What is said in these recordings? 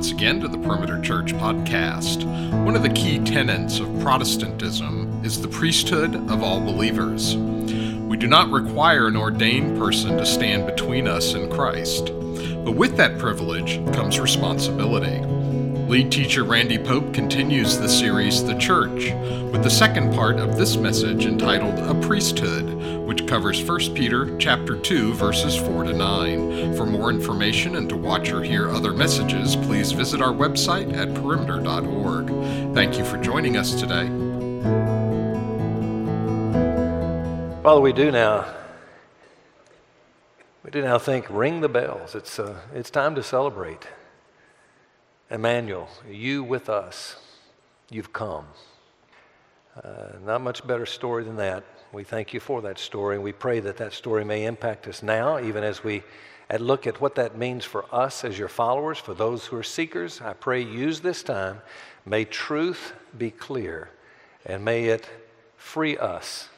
once again to the Perimeter Church podcast. One of the key tenets of Protestantism is the priesthood of all believers. We do not require an ordained person to stand between us and Christ, but with that privilege comes responsibility. Lead teacher Randy Pope continues the series The Church with the second part of this message entitled A Priesthood, which covers 1 Peter chapter 2 verses 4 to 9. For more information and to watch or hear other messages, please visit our website at perimeter.org. Thank you for joining us today. Father, we do now. We do now think, ring the bells. It's, uh, it's time to celebrate. Emmanuel, you with us, you've come. Uh, not much better story than that. We thank you for that story, and we pray that that story may impact us now, even as we look at what that means for us as your followers, for those who are seekers. I pray use this time. May truth be clear, and may it free us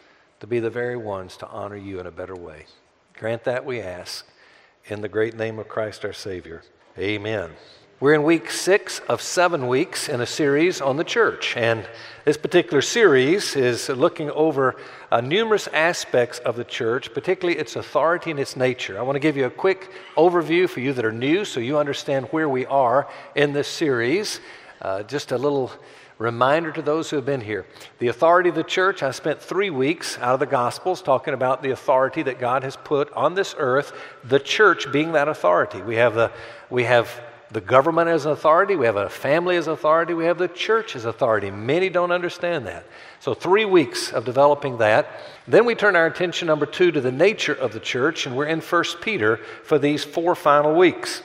to be the very ones to honor you in a better way. Grant that, we ask, in the great name of Christ our Savior. Amen. We're in week six of seven weeks in a series on the church. And this particular series is looking over uh, numerous aspects of the church, particularly its authority and its nature. I want to give you a quick overview for you that are new so you understand where we are in this series. Uh, just a little reminder to those who have been here. The authority of the church, I spent three weeks out of the Gospels talking about the authority that God has put on this earth, the church being that authority. We have the, we have the government as an authority, we have a family as authority, we have the church as authority. Many don't understand that. So, three weeks of developing that. Then we turn our attention, number two, to the nature of the church, and we're in 1 Peter for these four final weeks.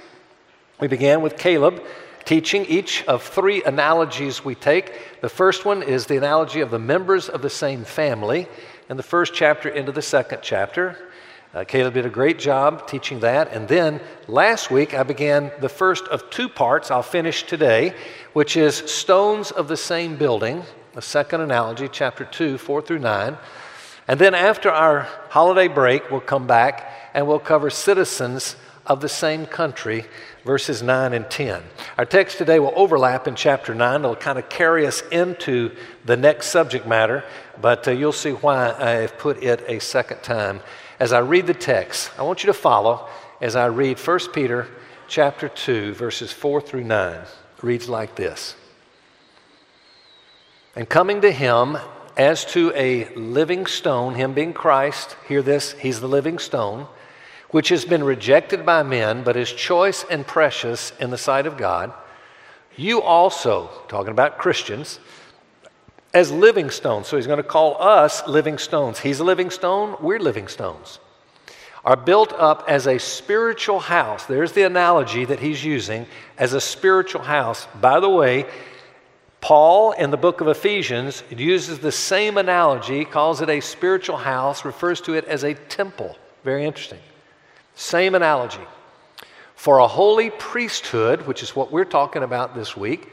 We began with Caleb teaching each of three analogies we take. The first one is the analogy of the members of the same family in the first chapter into the second chapter. Uh, Caleb did a great job teaching that. And then last week, I began the first of two parts I'll finish today, which is stones of the same building, the second analogy, chapter 2, 4 through 9. And then after our holiday break, we'll come back and we'll cover citizens of the same country, verses 9 and 10. Our text today will overlap in chapter 9. It'll kind of carry us into the next subject matter, but uh, you'll see why I've put it a second time as I read the text, I want you to follow as I read 1 Peter chapter 2 verses 4 through 9. It reads like this. And coming to him as to a living stone, him being Christ, hear this, he's the living stone, which has been rejected by men, but is choice and precious in the sight of God. You also, talking about Christians, as living stones. So he's going to call us living stones. He's a living stone, we're living stones. Are built up as a spiritual house. There's the analogy that he's using as a spiritual house. By the way, Paul in the book of Ephesians uses the same analogy, calls it a spiritual house, refers to it as a temple. Very interesting. Same analogy. For a holy priesthood, which is what we're talking about this week,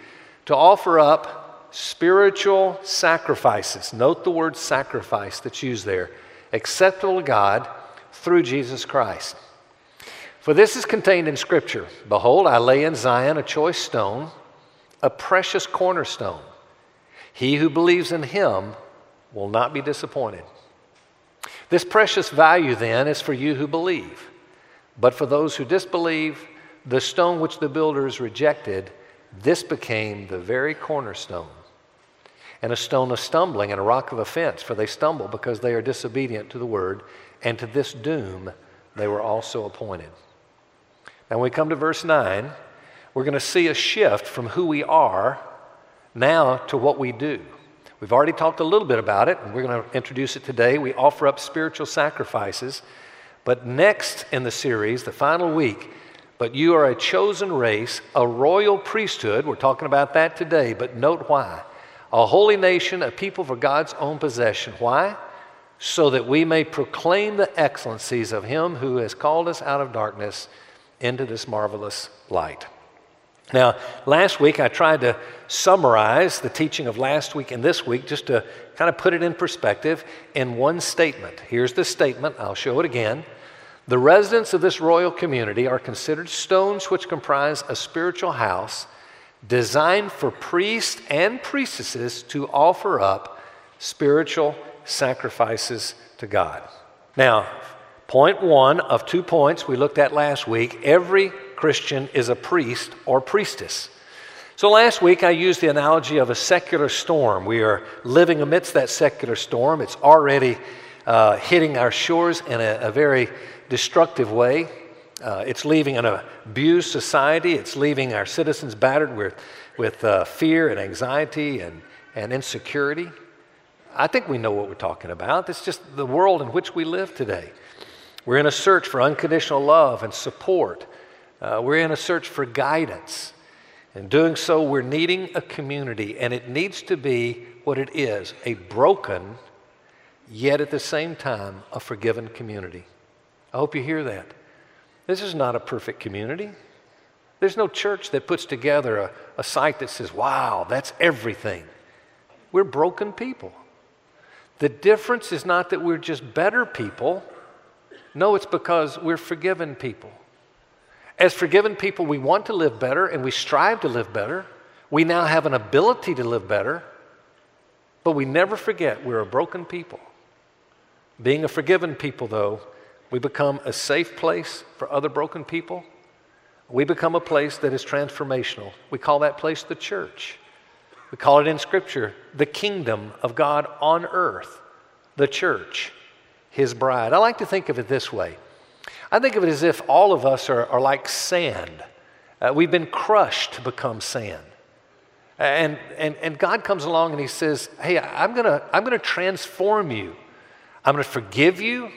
to offer up spiritual sacrifices. Note the word sacrifice that's used there. Acceptable to God through Jesus Christ. For this is contained in Scripture Behold, I lay in Zion a choice stone, a precious cornerstone. He who believes in him will not be disappointed. This precious value, then, is for you who believe. But for those who disbelieve, the stone which the builders rejected, this became the very cornerstone and a stone of stumbling and a rock of offense, for they stumble because they are disobedient to the word, and to this doom they were also appointed. Now, when we come to verse 9, we're going to see a shift from who we are now to what we do. We've already talked a little bit about it, and we're going to introduce it today. We offer up spiritual sacrifices. But next in the series, the final week, but you are a chosen race, a royal priesthood. We're talking about that today, but note why a holy nation, a people for God's own possession. Why? So that we may proclaim the excellencies of Him who has called us out of darkness into this marvelous light. Now, last week I tried to summarize the teaching of last week and this week just to kind of put it in perspective in one statement. Here's the statement, I'll show it again. The residents of this royal community are considered stones which comprise a spiritual house designed for priests and priestesses to offer up spiritual sacrifices to God. Now, point one of two points we looked at last week every Christian is a priest or priestess. So last week I used the analogy of a secular storm. We are living amidst that secular storm. It's already uh, hitting our shores in a, a very destructive way. Uh, it's leaving an abused society. It's leaving our citizens battered with, with uh, fear and anxiety and, and insecurity. I think we know what we're talking about. It's just the world in which we live today. We're in a search for unconditional love and support. Uh, we're in a search for guidance. In doing so, we're needing a community, and it needs to be what it is a broken, yet at the same time, a forgiven community. I hope you hear that. This is not a perfect community. There's no church that puts together a, a site that says, wow, that's everything. We're broken people. The difference is not that we're just better people. No, it's because we're forgiven people. As forgiven people, we want to live better and we strive to live better. We now have an ability to live better, but we never forget we're a broken people. Being a forgiven people, though, we become a safe place for other broken people. We become a place that is transformational. We call that place the church. We call it in Scripture the kingdom of God on earth, the church, his bride. I like to think of it this way I think of it as if all of us are, are like sand. Uh, we've been crushed to become sand. And, and, and God comes along and He says, Hey, I'm going to I'm going to transform you. I'm going to forgive you.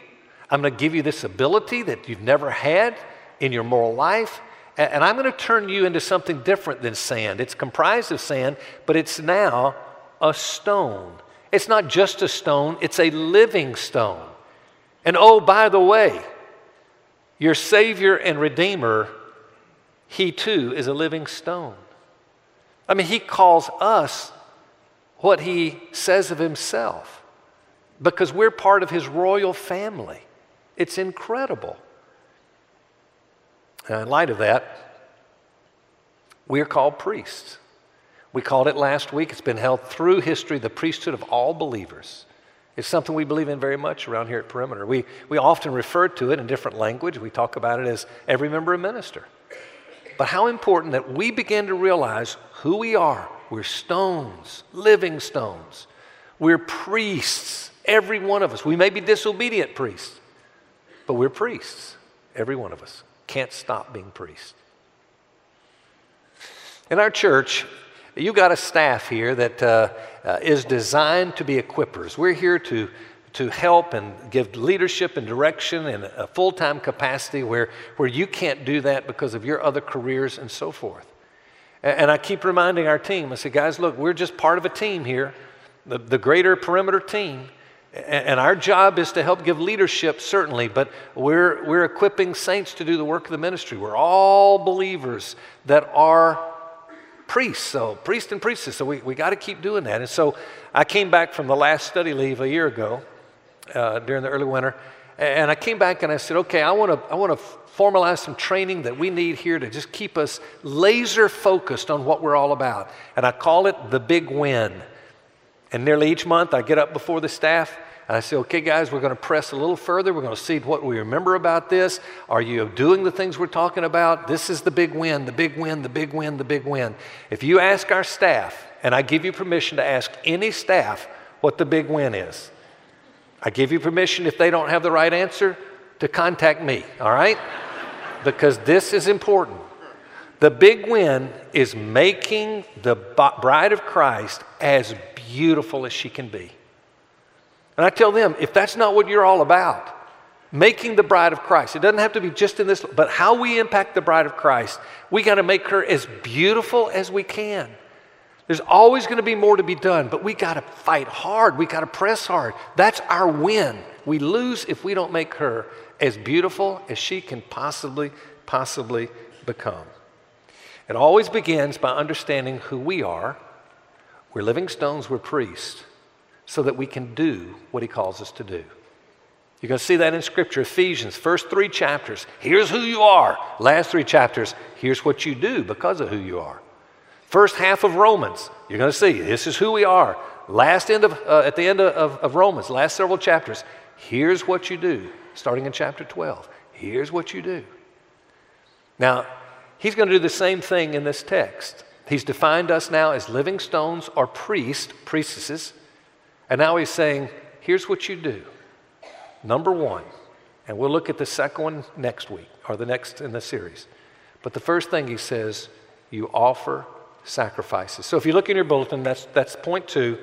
I'm going to give you this ability that you've never had in your moral life. And I'm going to turn you into something different than sand. It's comprised of sand, but it's now a stone. It's not just a stone, it's a living stone. And oh, by the way, your Savior and Redeemer, He too is a living stone. I mean, He calls us what He says of Himself because we're part of His royal family. It's incredible. Now, in light of that, we are called priests. We called it last week. It's been held through history the priesthood of all believers. It's something we believe in very much around here at Perimeter. We, we often refer to it in different language. We talk about it as every member a minister. But how important that we begin to realize who we are. We're stones, living stones. We're priests, every one of us. We may be disobedient priests, but we're priests, every one of us. Can't stop being priests. In our church, you've got a staff here that uh, uh, is designed to be equippers. We're here to, to help and give leadership and direction in a full time capacity where, where you can't do that because of your other careers and so forth. And, and I keep reminding our team I say, guys, look, we're just part of a team here, the, the greater perimeter team. And our job is to help give leadership, certainly, but we're, we're equipping saints to do the work of the ministry. We're all believers that are priests, so priest and priestess. So we, we got to keep doing that. And so I came back from the last study leave a year ago uh, during the early winter, and I came back and I said, okay, I want to I want to formalize some training that we need here to just keep us laser focused on what we're all about. And I call it the big win. And nearly each month I get up before the staff I say, okay, guys, we're going to press a little further. We're going to see what we remember about this. Are you doing the things we're talking about? This is the big win, the big win, the big win, the big win. If you ask our staff, and I give you permission to ask any staff what the big win is, I give you permission if they don't have the right answer to contact me, all right? because this is important. The big win is making the bride of Christ as beautiful as she can be. And I tell them, if that's not what you're all about, making the bride of Christ, it doesn't have to be just in this, but how we impact the bride of Christ, we got to make her as beautiful as we can. There's always going to be more to be done, but we got to fight hard. We got to press hard. That's our win. We lose if we don't make her as beautiful as she can possibly, possibly become. It always begins by understanding who we are. We're living stones, we're priests so that we can do what He calls us to do. You're going to see that in Scripture, Ephesians, first three chapters. Here's who you are. Last three chapters, here's what you do because of who you are. First half of Romans, you're going to see this is who we are. Last end of, uh, at the end of, of, Romans, last several chapters, here's what you do. Starting in chapter 12, here's what you do. Now, he's going to do the same thing in this text. He's defined us now as living stones or priests, priestesses, and now he's saying, here's what you do. Number one, and we'll look at the second one next week or the next in the series. But the first thing he says, you offer sacrifices. So if you look in your bulletin, that's, that's point two.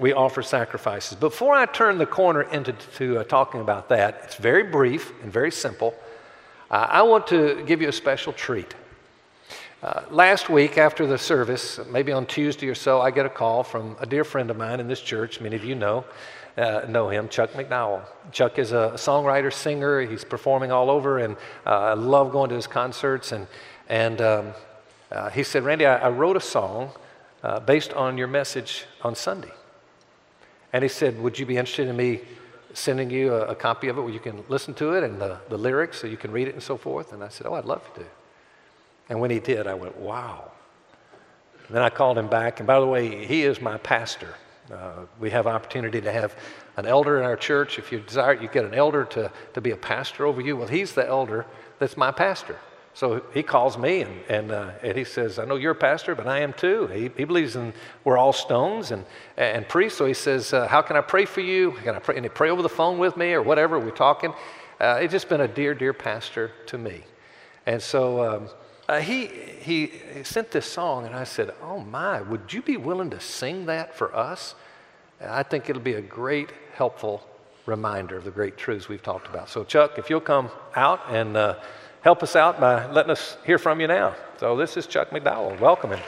We offer sacrifices. Before I turn the corner into to, uh, talking about that, it's very brief and very simple. Uh, I want to give you a special treat. Uh, last week after the service, maybe on Tuesday or so, I get a call from a dear friend of mine in this church. Many of you know uh, know him, Chuck McDowell. Chuck is a songwriter, singer. He's performing all over, and uh, I love going to his concerts. And, and um, uh, he said, Randy, I, I wrote a song uh, based on your message on Sunday. And he said, Would you be interested in me sending you a, a copy of it where you can listen to it and the, the lyrics so you can read it and so forth? And I said, Oh, I'd love to. And when he did, I went, Wow. And then I called him back. And by the way, he is my pastor. Uh, we have opportunity to have an elder in our church. If you desire, you get an elder to, to be a pastor over you. Well, he's the elder that's my pastor. So he calls me and, and, uh, and he says, I know you're a pastor, but I am too. He, he believes in we're all stones and, and priests. So he says, uh, How can I pray for you? Can I pray, and he pray over the phone with me or whatever? We're talking. Uh, it's just been a dear, dear pastor to me. And so um, uh, he, he sent this song, and I said, Oh my, would you be willing to sing that for us? I think it'll be a great, helpful reminder of the great truths we've talked about. So, Chuck, if you'll come out and uh, help us out by letting us hear from you now. So, this is Chuck McDowell. Welcome him.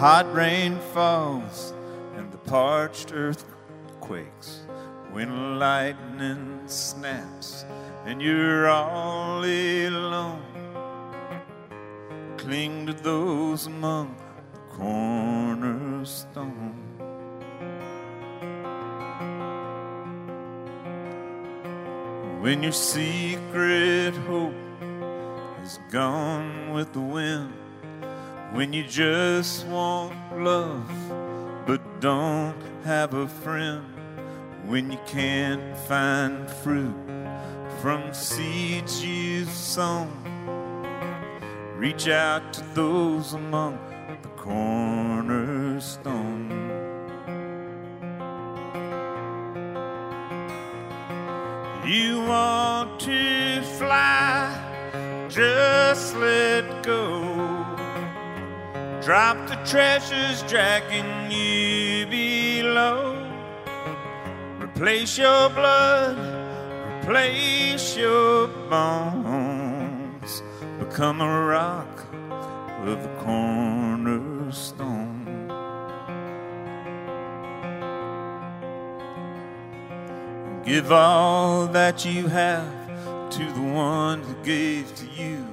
Hot rain falls and the parched earth quakes. When lightning snaps and you're all alone, cling to those among the cornerstone. When your secret hope is gone with the wind, when you just want love but don't have a friend, when you can't find fruit from seeds you've sown, reach out to those among the cornerstone. You want to fly, just let. Drop the treasures dragging you below. Replace your blood, replace your bones. Become a rock of the cornerstone. Give all that you have to the one who gave to you.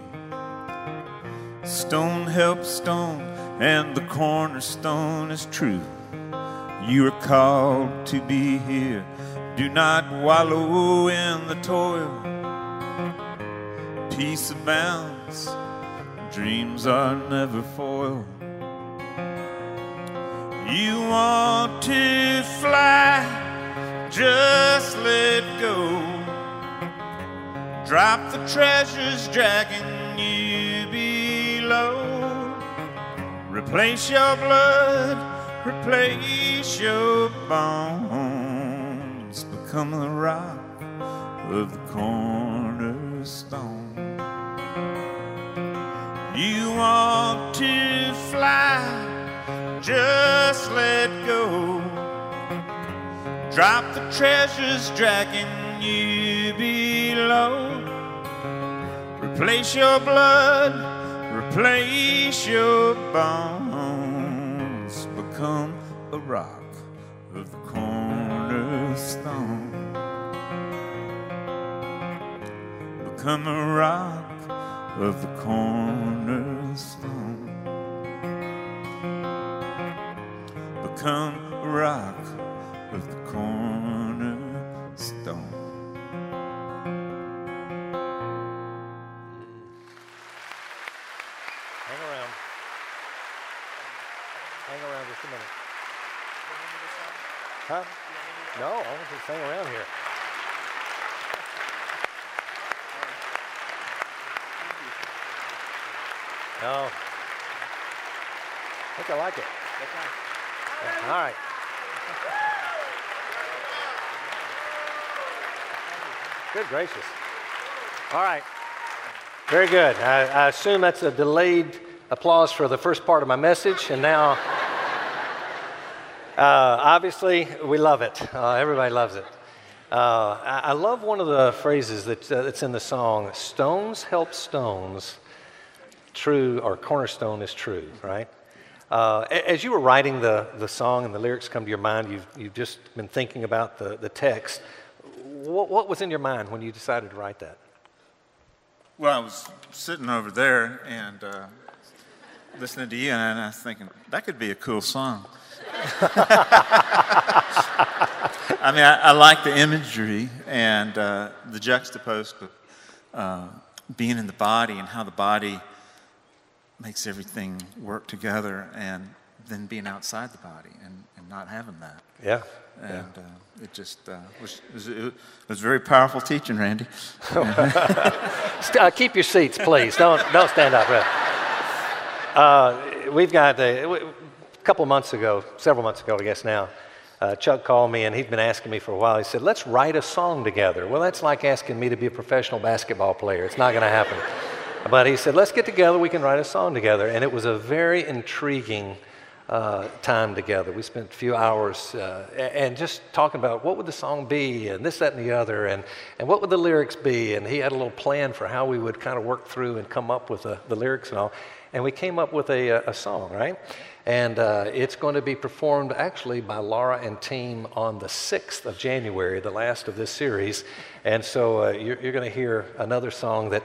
Stone helps stone, and the cornerstone is true. You are called to be here. Do not wallow in the toil. Peace abounds, dreams are never foiled. You want to fly just let go. Drop the treasures dragging you Replace your blood, replace your bones. Become the rock of the cornerstone. You want to fly, just let go. Drop the treasures dragging you below. Replace your blood, replace your bones. Become a rock of the cornerstone. Become a rock of the cornerstone. Become a rock gracious. All right. Very good. I, I assume that's a delayed applause for the first part of my message, and now, uh, obviously, we love it. Uh, everybody loves it. Uh, I, I love one of the phrases that, uh, that's in the song Stones help stones, true, or cornerstone is true, right? Uh, as you were writing the, the song and the lyrics come to your mind, you've, you've just been thinking about the, the text. What, what was in your mind when you decided to write that? Well, I was sitting over there and uh, listening to you, and I was thinking that could be a cool song. I mean, I, I like the imagery and uh, the juxtaposed of uh, being in the body and how the body makes everything work together, and then being outside the body and, and not having that. Yeah. And uh, it just uh, was, it was, it was very powerful teaching, Randy. Uh, keep your seats, please. Don't, don't stand up. Uh, we've got a, a couple months ago, several months ago, I guess now, uh, Chuck called me and he'd been asking me for a while. He said, Let's write a song together. Well, that's like asking me to be a professional basketball player. It's not going to happen. But he said, Let's get together. We can write a song together. And it was a very intriguing uh, time together. We spent a few hours uh, and just talking about what would the song be and this, that, and the other, and, and what would the lyrics be. And he had a little plan for how we would kind of work through and come up with the, the lyrics and all. And we came up with a, a song, right? And uh, it's going to be performed actually by Laura and team on the 6th of January, the last of this series. And so uh, you're, you're going to hear another song that,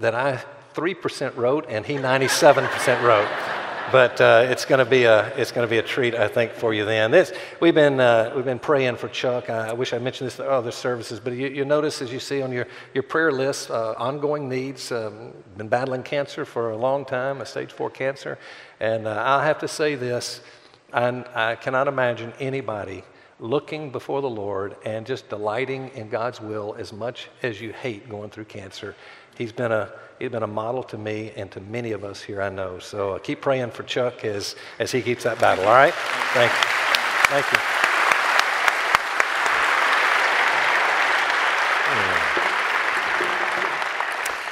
that I 3% wrote and he 97% wrote. But uh, it's going to be a it's going to be a treat, I think, for you. Then this we've been uh, we've been praying for Chuck. I, I wish I mentioned this in other services, but you, you notice as you see on your your prayer list, uh, ongoing needs. Um, been battling cancer for a long time, a stage four cancer, and uh, I'll have to say this: I, I cannot imagine anybody looking before the Lord and just delighting in God's will as much as you hate going through cancer. He's been a he's been a model to me and to many of us here I know. So uh, keep praying for Chuck as as he keeps that battle. All right, thank you, thank you.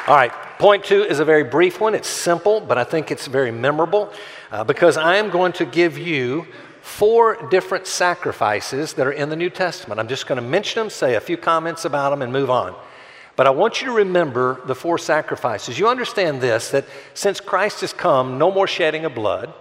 All right, point two is a very brief one. It's simple, but I think it's very memorable uh, because I am going to give you four different sacrifices that are in the New Testament. I'm just going to mention them, say a few comments about them, and move on. But I want you to remember the four sacrifices. You understand this that since Christ has come, no more shedding of blood.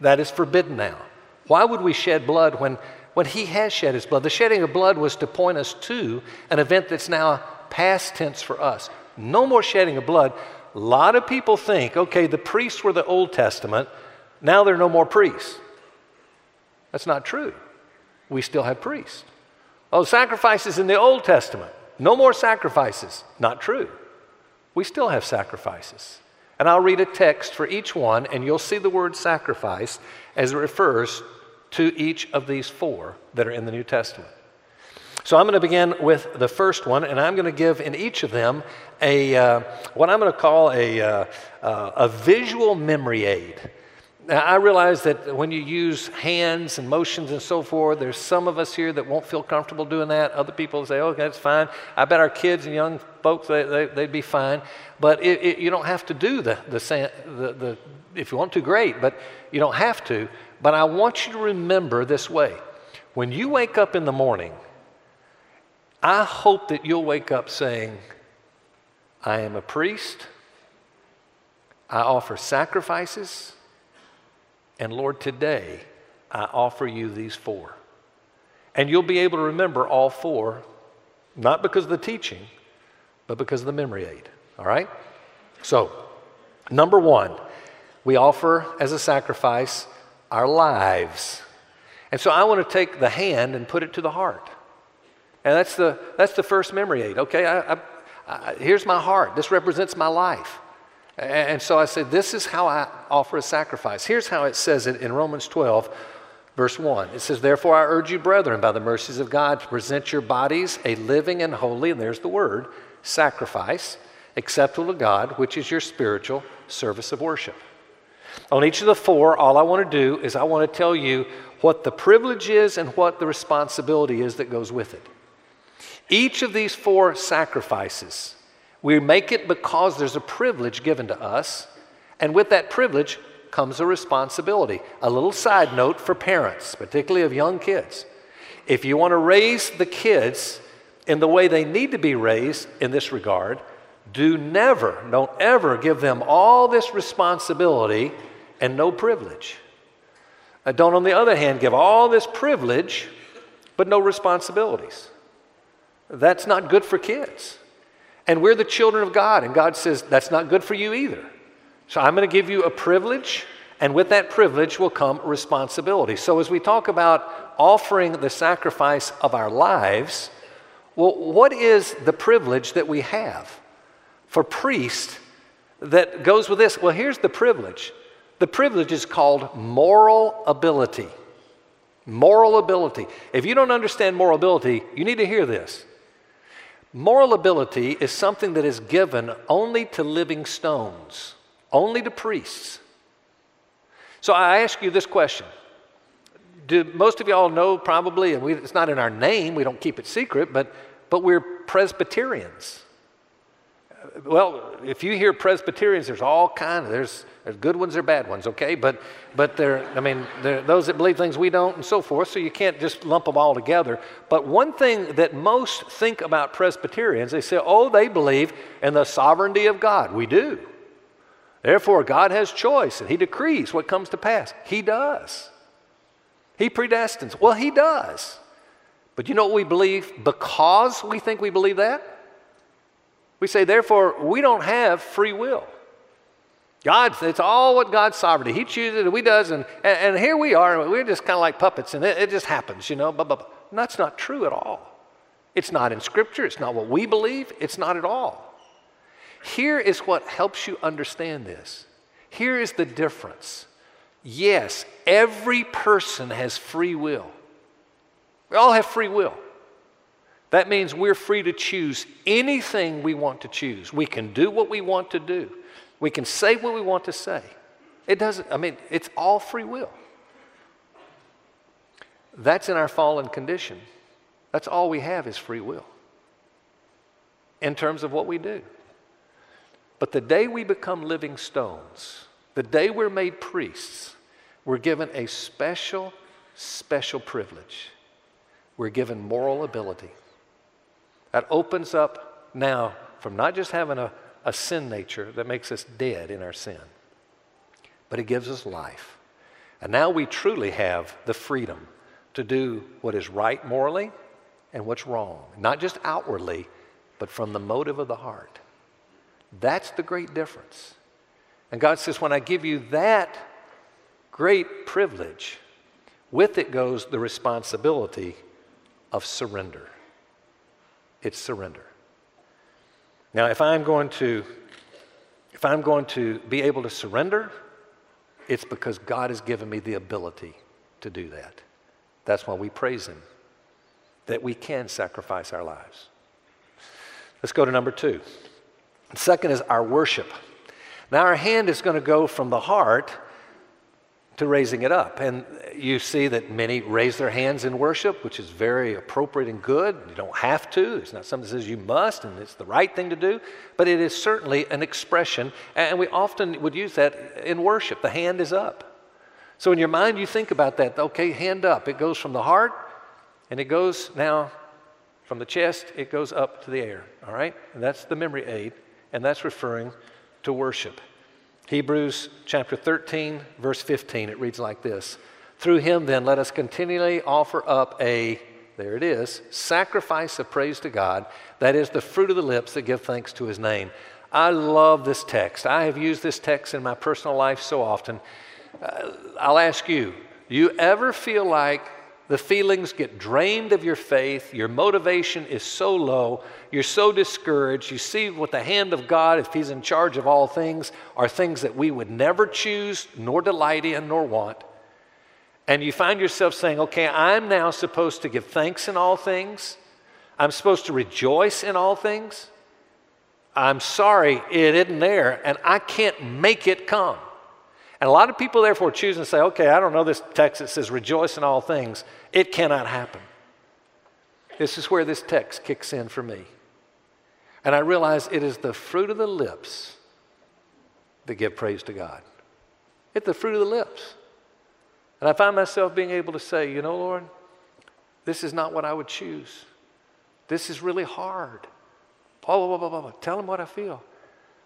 That is forbidden now. Why would we shed blood when, when He has shed His blood? The shedding of blood was to point us to an event that's now past tense for us. No more shedding of blood. A lot of people think, okay, the priests were the Old Testament, now there are no more priests. That's not true. We still have priests. Oh, sacrifices in the Old Testament. No more sacrifices. Not true. We still have sacrifices. And I'll read a text for each one, and you'll see the word sacrifice as it refers to each of these four that are in the New Testament. So I'm going to begin with the first one, and I'm going to give in each of them a uh, what I'm going to call a, uh, uh, a visual memory aid. Now, I realize that when you use hands and motions and so forth, there's some of us here that won't feel comfortable doing that. Other people say, okay, that's fine. I bet our kids and young folks, they, they, would be fine. But it, it, you don't have to do the, the, the, the, if you want to, great, but you don't have to. But I want you to remember this way. When you wake up in the morning, I hope that you'll wake up saying, I am a priest, I offer sacrifices, and Lord, today I offer you these four. And you'll be able to remember all four, not because of the teaching, but because of the memory aid. All right? So, number one, we offer as a sacrifice our lives. And so I want to take the hand and put it to the heart. And that's the, that's the first memory aid. Okay, I, I, I, here's my heart. This represents my life. And, so I said, This is how I offer a sacrifice. Here's how it says it in Romans 12, verse 1. It says, Therefore I urge you, brethren, by the mercies of God, to present your bodies a living and holy, and there's the word, sacrifice, acceptable to God, which is your spiritual service of worship. On each of the four, all I want to do is I want to tell you what the privilege is and what the responsibility is that goes with it. Each of these four sacrifices, we make it because there's a privilege given to us, and with that privilege comes a responsibility. A little side note for parents, particularly of young kids. If you want to raise the kids in the way they need to be raised in this regard, do never, don't ever give them all this responsibility and no privilege. Uh, don't, on the other hand, give all this privilege but no responsibilities. That's not good for kids. And we're the children of God, and God says that's not good for you either. So I'm going to give you a privilege, and with that privilege will come responsibility. So as we talk about offering the sacrifice of our lives, well, what is the privilege that we have? For priests, that goes with this. Well, here's the privilege the privilege is called moral ability. Moral ability. If you don't understand moral ability, you need to hear this. Moral ability is something that is given only to living stones, only to priests. So I ask you this question. Do most of y'all know probably, and we, it's not in our name, we don't keep it secret, but, but we're Presbyterians well, if you hear Presbyterians, there's all kinds. of there's there's good ones or bad ones, okay? But but they're I mean they're those that believe things we don't and so forth. So you can't just lump them all together. But one thing that most think about Presbyterians, they say, oh, they believe in the sovereignty of God. We do. Therefore, God has choice and He decrees what comes to pass. He does. He predestines. Well, He does. But you know what we believe because we think we believe that? We say, therefore, we don't have free will. God, it's all what God's sovereignty. He chooses and we does, and, and, and here we are. We're just kind of like puppets, and it, it just happens, you know. Blah, blah, blah. that's not true at all. It's not in Scripture. It's not what we believe. It's not at all. Here is what helps you understand this. Here is the difference. Yes, every person has free will. We all have free will. That means we're free to choose anything we want to choose. We can do what we want to do. We can say what we want to say. It doesn't, I mean, it's all free will. That's in our fallen condition. That's all we have is free will in terms of what we do. But the day we become living stones, the day we're made priests, we're given a special, special privilege. We're given moral ability. That opens up now from not just having a, a sin nature that makes us dead in our sin, but it gives us life. And now we truly have the freedom to do what is right morally and what's wrong, not just outwardly, but from the motive of the heart. That's the great difference. And God says, when I give you that great privilege, with it goes the responsibility of surrender it's surrender. Now, if I'm going to if I'm going to be able to surrender, it's because God has given me the ability to do that. That's why we praise Him, that we can sacrifice our lives. Let's go to number two. The second is our worship. Now, our hand is going to go from the heart to raising it up. And you see that many raise their hands in worship, which is very appropriate and good. You don't have to, it's not something that says you must, and it's the right thing to do, but it is certainly an expression. And we often would use that in worship. The hand is up. So in your mind, you think about that. Okay, hand up. It goes from the heart, and it goes now from the chest, it goes up to the air. All right? And that's the memory aid, and that's referring to worship. Hebrews chapter 13, verse 15, it reads like this Through him, then, let us continually offer up a, there it is, sacrifice of praise to God. That is the fruit of the lips that give thanks to his name. I love this text. I have used this text in my personal life so often. Uh, I'll ask you, do you ever feel like the feelings get drained of your faith, your motivation is so low, you're so discouraged, you see what the hand of God, if He's in charge of all things, are things that we would never choose, nor delight in, nor want and you find yourself saying, okay, I'm now supposed to give thanks in all things, I'm supposed to rejoice in all things. I'm sorry, it isn't there, and I can't make it come. And a lot of people, therefore, choose and say, okay, I don't know this text that says rejoice in all things. It cannot happen. This is where this text kicks in for me. And I realize it is the fruit of the lips that give praise to God. It's the fruit of the lips. And I find myself being able to say, you know, Lord, this is not what I would choose. This is really hard. Blah, blah, blah, blah, blah. Tell him what I feel.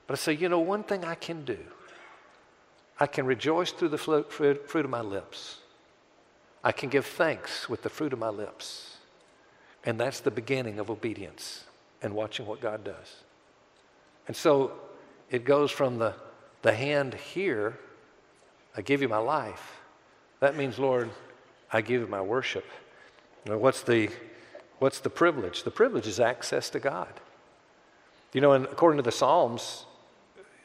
But I say, you know, one thing I can do, I can rejoice through the fruit of my lips. I can give thanks with the fruit of my lips. And that's the beginning of obedience and watching what God does. And so it goes from the, the hand here, I give you my life, that means, Lord, I give you my worship. Now, what's the, what's the privilege? The privilege is access to God. You know, and according to the Psalms,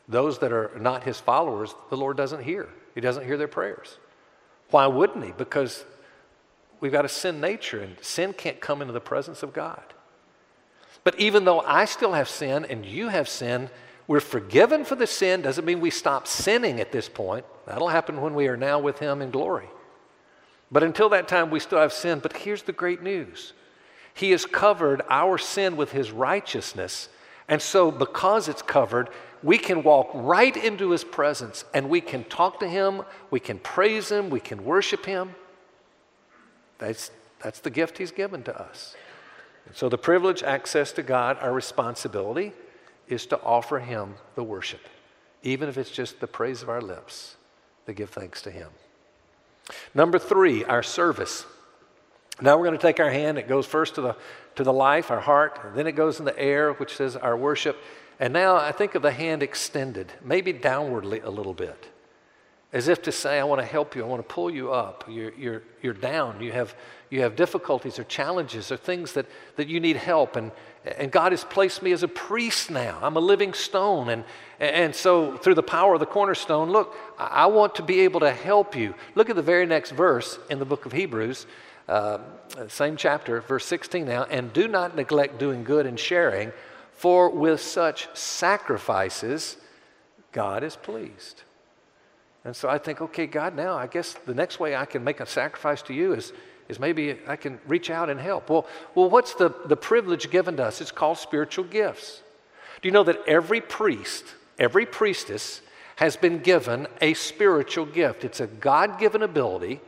those that are not his followers, the Lord doesn't hear. He doesn't hear their prayers. Why wouldn't he? Because we've got a sin nature, and sin can't come into the presence of God. But even though I still have sin and you have sin, we're forgiven for the sin doesn't mean we stop sinning at this point. That'll happen when we are now with Him in glory. But until that time, we still have sin. But here's the great news He has covered our sin with His righteousness. And so, because it's covered, we can walk right into His presence and we can talk to Him, we can praise Him, we can worship Him. That's, that's the gift He's given to us. And so, the privilege, access to God, our responsibility is to offer Him the worship, even if it's just the praise of our lips to give thanks to Him. Number three, our service. Now we're going to take our hand. It goes first to the, to the life, our heart, then it goes in the air, which says our worship. And now I think of the hand extended, maybe downwardly a little bit, as if to say, I want to help you, I want to pull you up. You're, you're, you're down, you have, you have difficulties or challenges or things that, that you need help. And, and God has placed me as a priest now. I'm a living stone. And, and so, through the power of the cornerstone, look, I want to be able to help you. Look at the very next verse in the book of Hebrews, uh, same chapter, verse 16 now. And do not neglect doing good and sharing, for with such sacrifices, God is pleased. And so I think, okay, God, now I guess the next way I can make a sacrifice to you is is maybe I can reach out and help. Well, well what's the, the privilege given to us? It's called spiritual gifts. Do you know that every priest, every priestess has been given a spiritual gift? It's a God given ability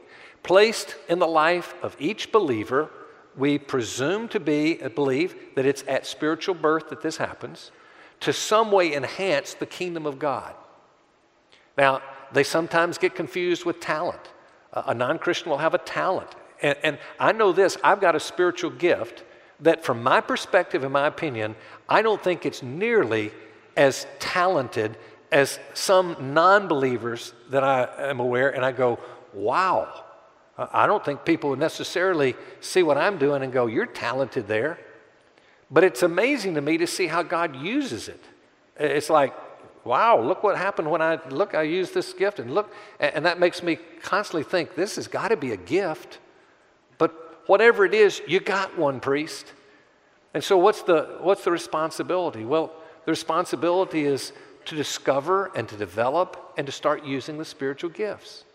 placed in the life of each believer. We presume to be, uh, believe that it's at spiritual birth that this happens, to some way enhance the kingdom of God. Now, they sometimes get confused with talent. A non Christian will have a talent and, and I know this I've got a spiritual gift that, from my perspective, in my opinion, I don't think it's nearly as talented as some non believers that I am aware, and I go, wow. I don't think people would necessarily see what I'm doing and go, you're talented there. But it's amazing to me to see how God uses it. It's like, wow, look what happened when I look, I used this gift, and look, and that makes me constantly think this has got to be a gift But whatever it is, you got one priest. And so, what's the, what's the responsibility? Well, the responsibility is to discover and to develop and to start using the spiritual gifts.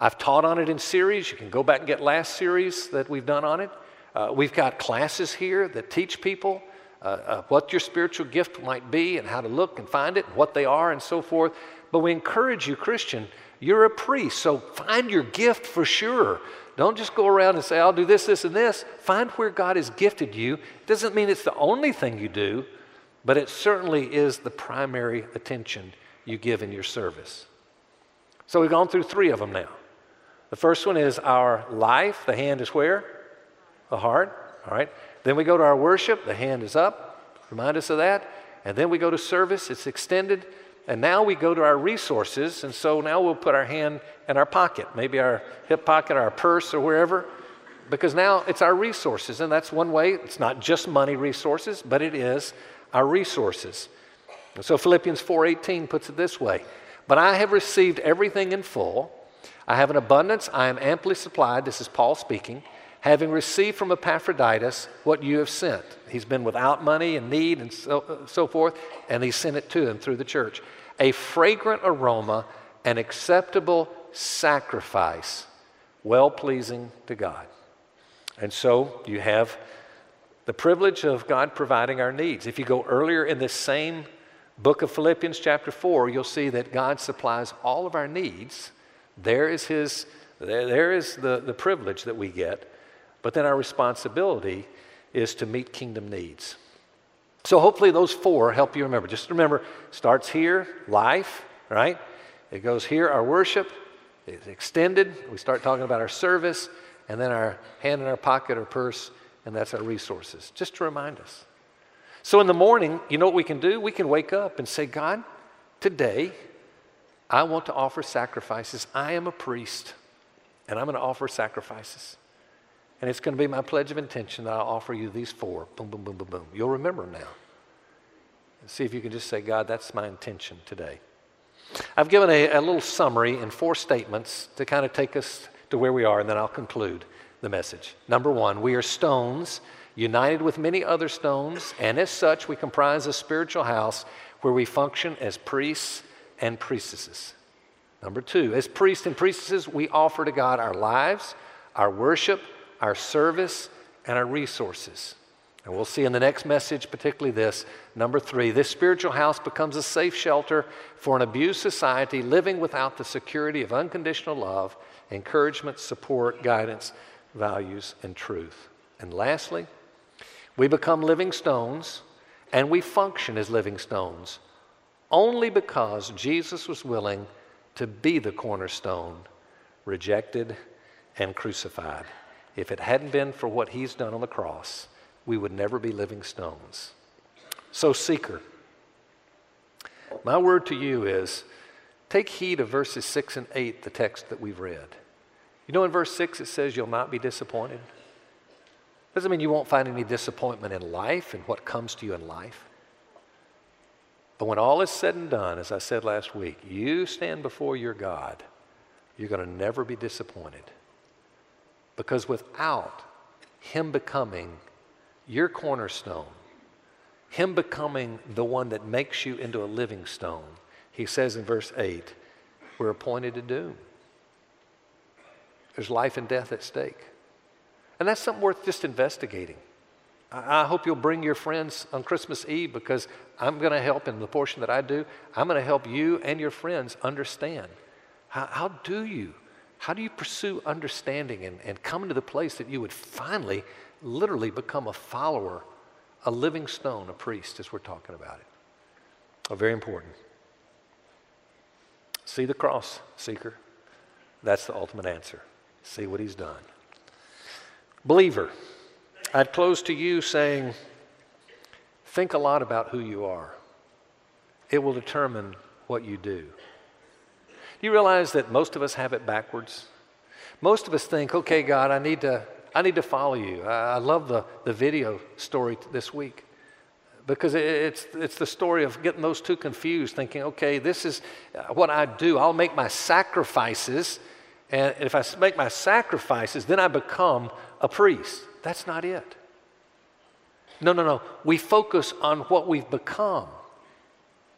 I've taught on it in series. You can go back and get last series that we've done on it. Uh, we've got classes here that teach people uh, uh, what your spiritual gift might be and how to look and find it and what they are and so forth. But we encourage you, Christian, you're a priest, so find your gift for sure. Don't just go around and say, I'll do this, this, and this. Find where God has gifted you. Doesn't mean it's the only thing you do, but it certainly is the primary attention you give in your service. So we've gone through three of them now. The first one is our life. The hand is where? The heart. All right. Then we go to our worship. The hand is up. Remind us of that. And then we go to service. It's extended. And now we go to our resources. And so now we'll put our hand in our pocket, maybe our hip pocket, our purse, or wherever, because now it's our resources. And that's one way. It's not just money resources, but it is our resources. And so Philippians 4:18 puts it this way: "But I have received everything in full. I have an abundance. I am amply supplied." This is Paul speaking. Having received from Epaphroditus what you have sent. He's been without money and need and so, so forth, and he sent it to him through the church. A fragrant aroma, an acceptable sacrifice, well pleasing to God. And so you have the privilege of God providing our needs. If you go earlier in this same book of Philippians, chapter 4, you'll see that God supplies all of our needs. There is His, there is the, the privilege that we get. But then our responsibility is to meet kingdom needs. So hopefully those four help you remember. Just remember, starts here, life, right? It goes here, our worship. It's extended. We start talking about our service, and then our hand in our pocket or purse, and that's our resources. Just to remind us. So in the morning, you know what we can do? We can wake up and say, God, today I want to offer sacrifices. I am a priest, and I'm going to offer sacrifices. And it's going to be my pledge of intention that I'll offer you these four. Boom, boom, boom, boom, boom. You'll remember them now. And see if you can just say, God, that's my intention today. I've given a, a little summary in four statements to kind of take us to where we are, and then I'll conclude the message. Number one, we are stones united with many other stones, and as such, we comprise a spiritual house where we function as priests and priestesses. Number two, as priests and priestesses, we offer to God our lives, our worship, our service, and our resources. And we'll see in the next message, particularly this. Number three, this spiritual house becomes a safe shelter for an abused society living without the security of unconditional love, encouragement, support, guidance, values, and truth. And lastly, we become living stones and we function as living stones only because Jesus was willing to be the cornerstone, rejected and crucified. If it hadn't been for what he's done on the cross, we would never be living stones. So, seeker, my word to you is take heed of verses 6 and 8, the text that we've read. You know, in verse 6, it says you'll not be disappointed. Doesn't mean you won't find any disappointment in life and what comes to you in life. But when all is said and done, as I said last week, you stand before your God, you're going to never be disappointed. Because without Him becoming your cornerstone, Him becoming the one that makes you into a living stone, He says in verse 8, we're appointed to doom. There's life and death at stake. And that's something worth just investigating. I hope you'll bring your friends on Christmas Eve because I'm going to help in the portion that I do. I'm going to help you and your friends understand. How, how do you? How do you pursue understanding and, and come to the place that you would finally, literally become a follower, a living stone, a priest, as we're talking about it? Oh, very important. See the cross, seeker. That's the ultimate answer. See what he's done. Believer, I'd close to you saying, think a lot about who you are. It will determine what you do. You realize that most of us have it backwards? Most of us think, okay, God, I need to, I need to follow you. I, I love the, the video story this week because it's, it's the story of getting those two confused, thinking, okay, this is uh, what I do. I'll make my sacrifices, and if I make my sacrifices, then I become a priest. That's not it. No, no, no. We focus on what we've become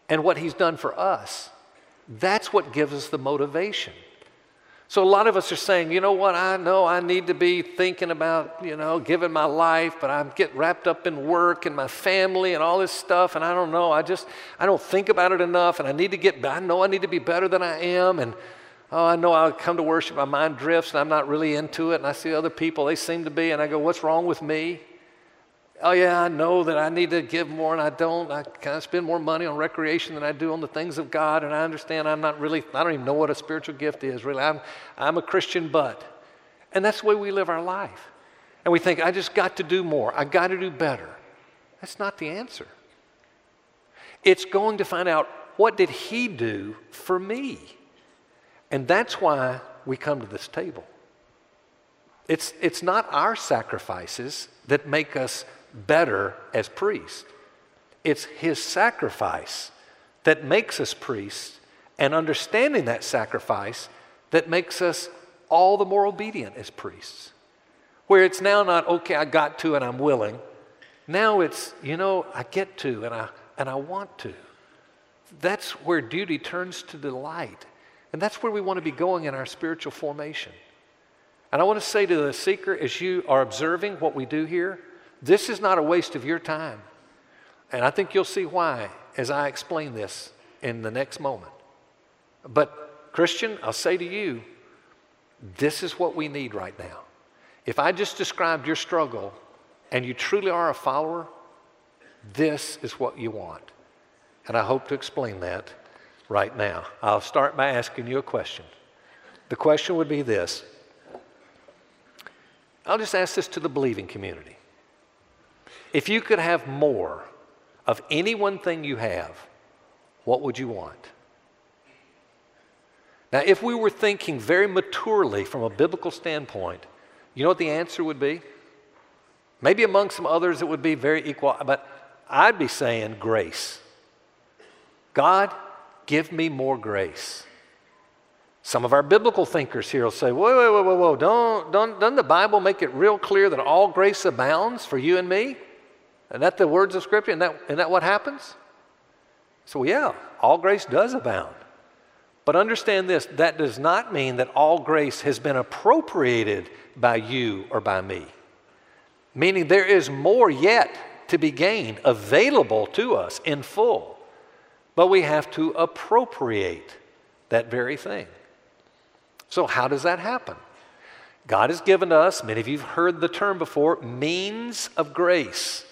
and what He's done for us. That's what gives us the motivation. So a lot of us are saying, you know what, I know I need to be thinking about, you know, giving my life, but I'm get wrapped up in work and my family and all this stuff, and I don't know, I just I don't think about it enough, and I need to get I know I need to be better than I am, and Oh, I know I come to worship, my mind drifts and I'm not really into it. And I see other people, they seem to be, and I go, What's wrong with me? Oh, yeah, I know that I need to give more and I don't. I kind of spend more money on recreation than I do on the things of God. And I understand I'm not really, I don't even know what a spiritual gift is, really. I'm, I'm a Christian, but. And that's the way we live our life. And we think, I just got to do more. I got to do better. That's not the answer. It's going to find out what did he do for me? And that's why we come to this table. It's, it's not our sacrifices that make us better as priests. It's his sacrifice that makes us priests, and understanding that sacrifice that makes us all the more obedient as priests. Where it's now not, okay, I got to and I'm willing. Now it's, you know, I get to and I, and I want to. That's where duty turns to delight. And that's where we want to be going in our spiritual formation. And I want to say to the seeker, as you are observing what we do here, this is not a waste of your time. And I think you'll see why as I explain this in the next moment. But, Christian, I'll say to you, this is what we need right now. If I just described your struggle and you truly are a follower, this is what you want. And I hope to explain that right now. I'll start by asking you a question. The question would be this I'll just ask this to the believing community. If you could have more of any one thing you have, what would you want? Now, if we were thinking very maturely from a biblical standpoint, you know what the answer would be? Maybe among some others it would be very equal, but I'd be saying grace. God, give me more grace. Some of our biblical thinkers here will say, whoa, whoa, whoa, whoa, whoa, don't, don't, doesn't the Bible make it real clear that all grace abounds for you and me? And that the words of Scripture? Isn't that, isn't that what happens? So, yeah, all grace does abound. But understand this that does not mean that all grace has been appropriated by you or by me. Meaning there is more yet to be gained available to us in full. But we have to appropriate that very thing. So, how does that happen? God has given us, many of you have heard the term before, means of grace.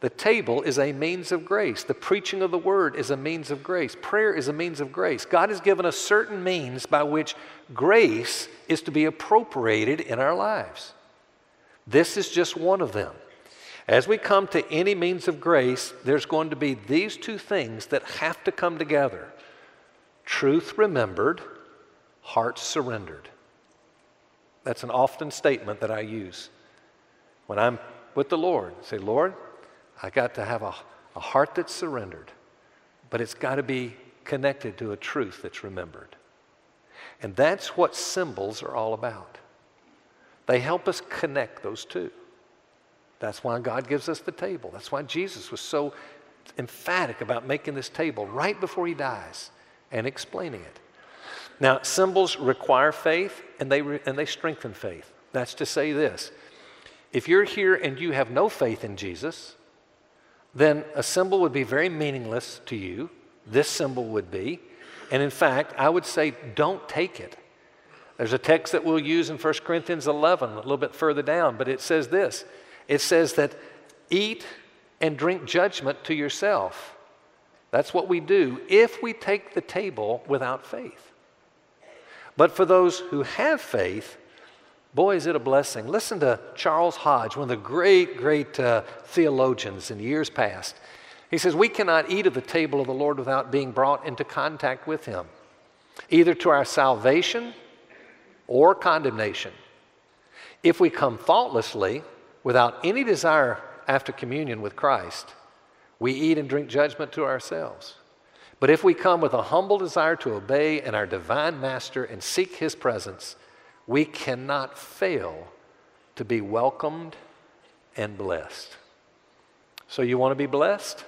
The table is a means of grace. The preaching of the word is a means of grace. Prayer is a means of grace. God has given us certain means by which grace is to be appropriated in our lives. This is just one of them. As we come to any means of grace, there's going to be these two things that have to come together truth remembered, heart surrendered. That's an often statement that I use when I'm with the Lord. Say, Lord, I got to have a, a heart that's surrendered, but it's got to be connected to a truth that's remembered. And that's what symbols are all about. They help us connect those two. That's why God gives us the table. That's why Jesus was so emphatic about making this table right before he dies and explaining it. Now, symbols require faith and they, re- and they strengthen faith. That's to say this if you're here and you have no faith in Jesus, then a symbol would be very meaningless to you. This symbol would be. And in fact, I would say don't take it. There's a text that we'll use in 1 Corinthians 11, a little bit further down, but it says this it says that eat and drink judgment to yourself. That's what we do if we take the table without faith. But for those who have faith, Boy, is it a blessing. Listen to Charles Hodge, one of the great, great uh, theologians in years past. He says, We cannot eat at the table of the Lord without being brought into contact with Him, either to our salvation or condemnation. If we come thoughtlessly, without any desire after communion with Christ, we eat and drink judgment to ourselves. But if we come with a humble desire to obey and our divine master and seek his presence, we cannot fail to be welcomed and blessed. So, you want to be blessed?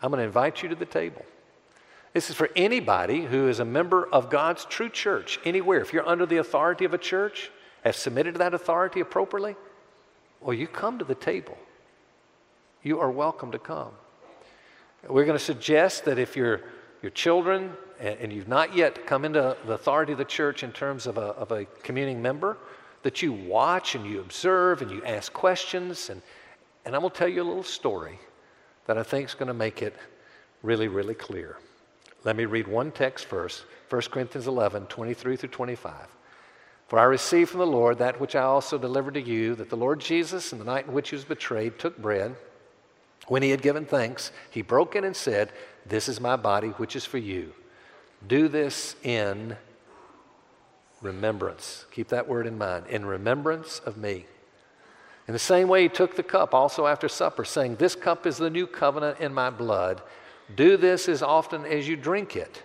I'm going to invite you to the table. This is for anybody who is a member of God's true church, anywhere. If you're under the authority of a church, have submitted to that authority appropriately, well, you come to the table. You are welcome to come. We're going to suggest that if your, your children and, and you've not yet come into the authority of the church in terms of a, of a communing member, that you watch and you observe and you ask questions and, And I'm going to tell you a little story that I think is going to make it really, really clear. Let me read one text first 1 Corinthians 11, 23 through 25. For I received from the Lord that which I also delivered to you, that the Lord Jesus, in the night in which he was betrayed, took bread. When he had given thanks, he broke it and said, This is my body, which is for you. Do this in remembrance. Keep that word in mind. In remembrance of me. In the same way, he took the cup also after supper, saying, This cup is the new covenant in my blood. Do this as often as you drink it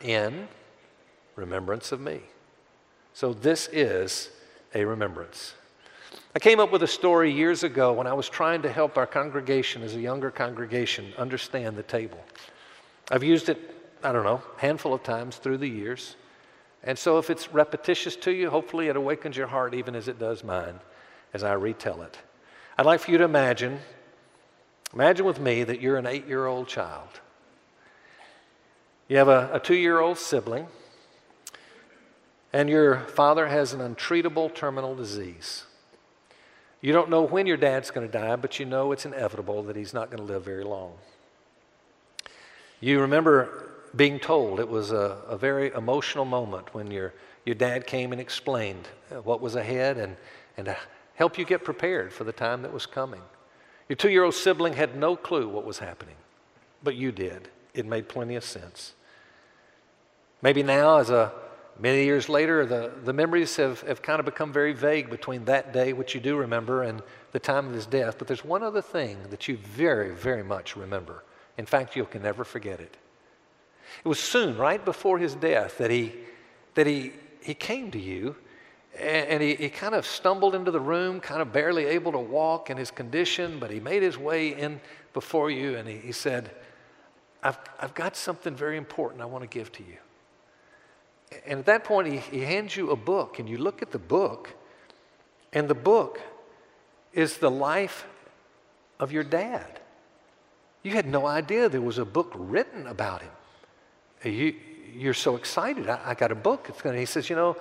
in remembrance of me. So, this is a remembrance. I came up with a story years ago when I was trying to help our congregation, as a younger congregation, understand the table. I've used it, I don't know, handful of times through the years. And so, if it's repetitious to you, hopefully it awakens your heart even as it does mine as I retell it. I'd like for you to imagine, imagine with me that you're an eight year old child. You have a, a two year old sibling, and your father has an untreatable terminal disease. You don't know when your dad's going to die, but you know it's inevitable that he's not going to live very long. You remember being told it was a, a very emotional moment when your, your dad came and explained uh, what was ahead and, and help you get prepared for the time that was coming. Your two year old sibling had no clue what was happening, but you did. It made plenty of sense. Maybe now, as a many years later, the, the memories have, have kind of become very vague between that day, which you do remember, and the time of his death. But there's one other thing that you very, very much remember. In fact, you can never forget it. It was soon, right before his death, that he, that he, he came to you and, he, he kind of stumbled into the room, kind of barely able to walk in his condition, but he made his way in before you and he, he said, I've, I've got something very important I want to give to you. And at that point, he, he hands you a book, and you look at the book, and the book is the life of your dad. You had no idea there was a book written about him. You, you're so excited. I, I got a book. It's gonna, he says, You know,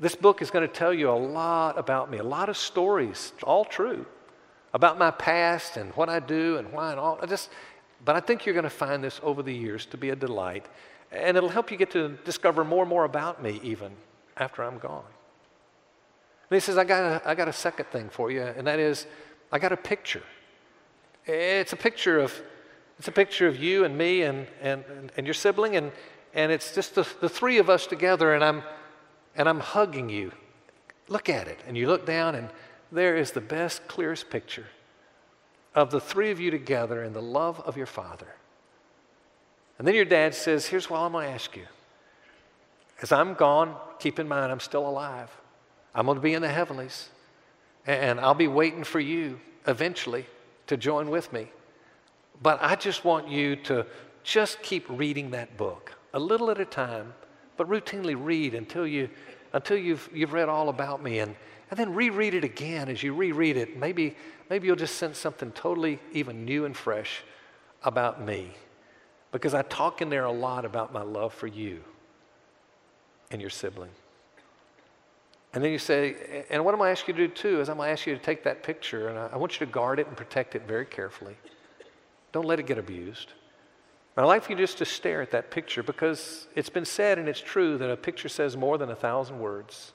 this book is going to tell you a lot about me, a lot of stories, all true, about my past and what I do and why and all. I just, but I think you're going to find this over the years to be a delight, and it'll help you get to discover more and more about me even after I'm gone. And he says, I got a, I got a second thing for you, and that is, I got a picture. It's a picture of, it's a picture of you and me and, and, and your sibling, and, and it's just the, the three of us together, and I'm, and I'm hugging you. Look at it. And you look down, and there is the best, clearest picture of the three of you together in the love of your Father. And then your dad says, Here's what I'm going to ask you. As I'm gone, keep in mind I'm still alive. I'm going to be in the heavenlies. And I'll be waiting for you eventually to join with me. But I just want you to just keep reading that book a little at a time but routinely read until, you, until you've, you've read all about me and, and then reread it again as you reread it. Maybe, maybe you'll just sense something totally even new and fresh about me because I talk in there a lot about my love for you and your sibling. And then you say, and what I'm going to ask you to do too is I'm going to ask you to take that picture and I, want you to guard it and protect it very carefully. Don't let it get abused. I'd like for you just to stare at that picture because it's been said and it's true that a picture says more than a thousand words.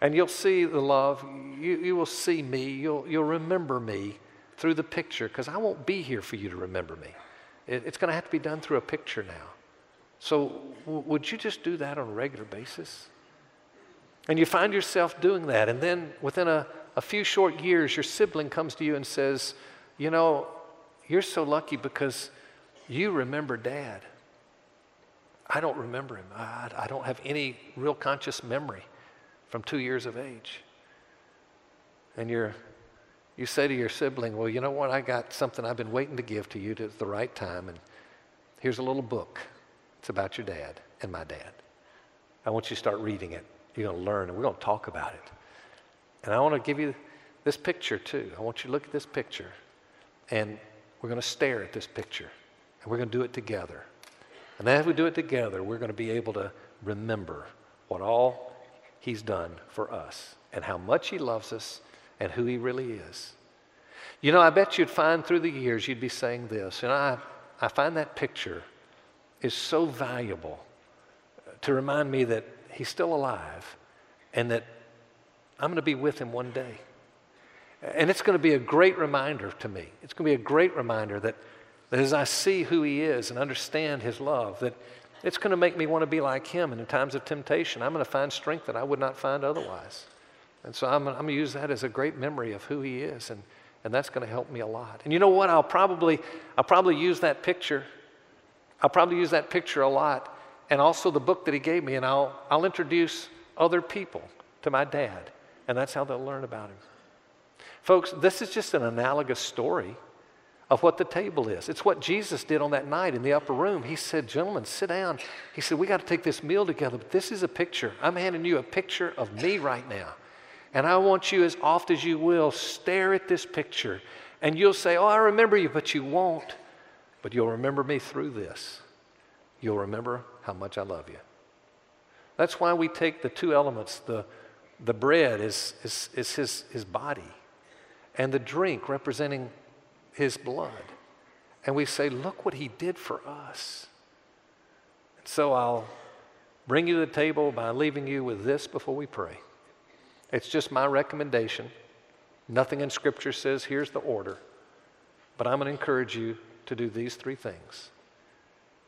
And you'll see the love, you, you will see me, you'll, you'll remember me through the picture because I won't be here for you to remember me. It, it's going to have to be done through a picture now. So, would you just do that on a regular basis? And you find yourself doing that, and then within a, a few short years, your sibling comes to you and says, You know, you're so lucky because you remember dad. I don't remember him. I, I don't have any real conscious memory from two years of age. And you're, you say to your sibling, Well, you know what? I got something I've been waiting to give to you at the right time. And here's a little book. It's about your dad and my dad. I want you to start reading it. You're going to learn, and we're going to talk about it. And I want to give you this picture, too. I want you to look at this picture. And we're going to stare at this picture. And we're going to do it together. And as we do it together, we're going to be able to remember what all He's done for us and how much He loves us and who He really is. You know, I bet you'd find through the years you'd be saying this, and I, I find that picture is so valuable to remind me that he's still alive and that I'm going to be with him one day. And it's going to be a great reminder to me. It's going to be a great reminder that, that as I see who he is and understand his love, that it's going to make me want to be like him. And in times of temptation, I'm going to find strength that I would not find otherwise. And so I'm, I'm going to use that as a great memory of who he is. And, and that's going to help me a lot. And you know what? I'll probably, I'll probably use that picture. I'll probably use that picture a lot. And also the book that he gave me. And I'll, I'll introduce other people to my dad. And that's how they'll learn about him. Folks, this is just an analogous story of what the table is. It's what Jesus did on that night in the upper room. He said, Gentlemen, sit down. He said, We got to take this meal together, but this is a picture. I'm handing you a picture of me right now. And I want you, as oft as you will, stare at this picture. And you'll say, Oh, I remember you, but you won't. But you'll remember me through this. You'll remember how much I love you. That's why we take the two elements the, the bread is, is, is his, his body and the drink representing his blood. And we say, Look what he did for us. And so I'll bring you to the table by leaving you with this before we pray. It's just my recommendation. Nothing in Scripture says here's the order. But I'm going to encourage you to do these three things.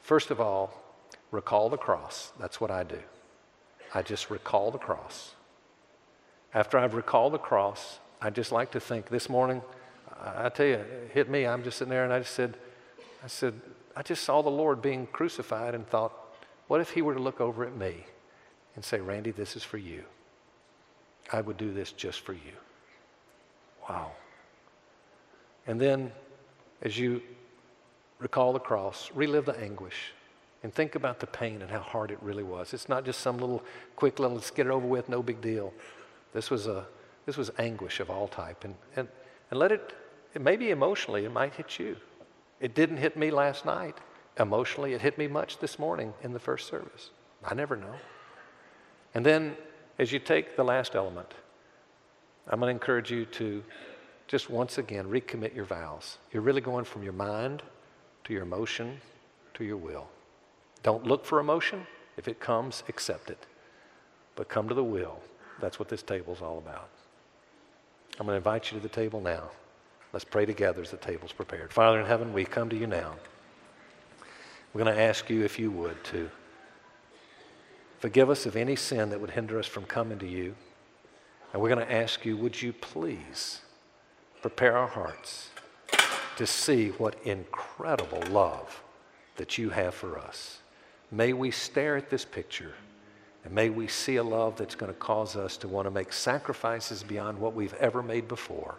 First of all, recall the cross. That's what I do. I just recall the cross. After I've recalled the cross, I just like to think this morning, I, tell you, it hit me. I'm just sitting there and I just said, I said, I just saw the Lord being crucified and thought, what if he were to look over at me and say, Randy, this is for you? I would do this just for you. Wow. And then, as you recall the cross, relive the anguish, and think about the pain and how hard it really was. It's not just some little quick little, let's get it over with, no big deal. This was a this was anguish of all type. And, and, and let it, it maybe emotionally, it might hit you. It didn't hit me last night. Emotionally, it hit me much this morning in the first service. I never know. And then, as you take the last element, I'm going to encourage you to just once again recommit your vows. You're really going from your mind to your emotion to your will. Don't look for emotion. If it comes, accept it. But come to the will. That's what this table is all about. I'm going to invite you to the table now. Let's pray together as the table's prepared. Father in heaven, we come to you now. We're going to ask you, if you would, to forgive us of any sin that would hinder us from coming to you. And we're going to ask you, would you please prepare our hearts to see what incredible love that you have for us? May we stare at this picture and may we see a love that's going to cause us to want to make sacrifices beyond what we've ever made before.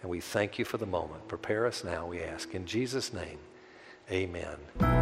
And we thank you for the moment. Prepare us now, we ask. In Jesus' name, amen.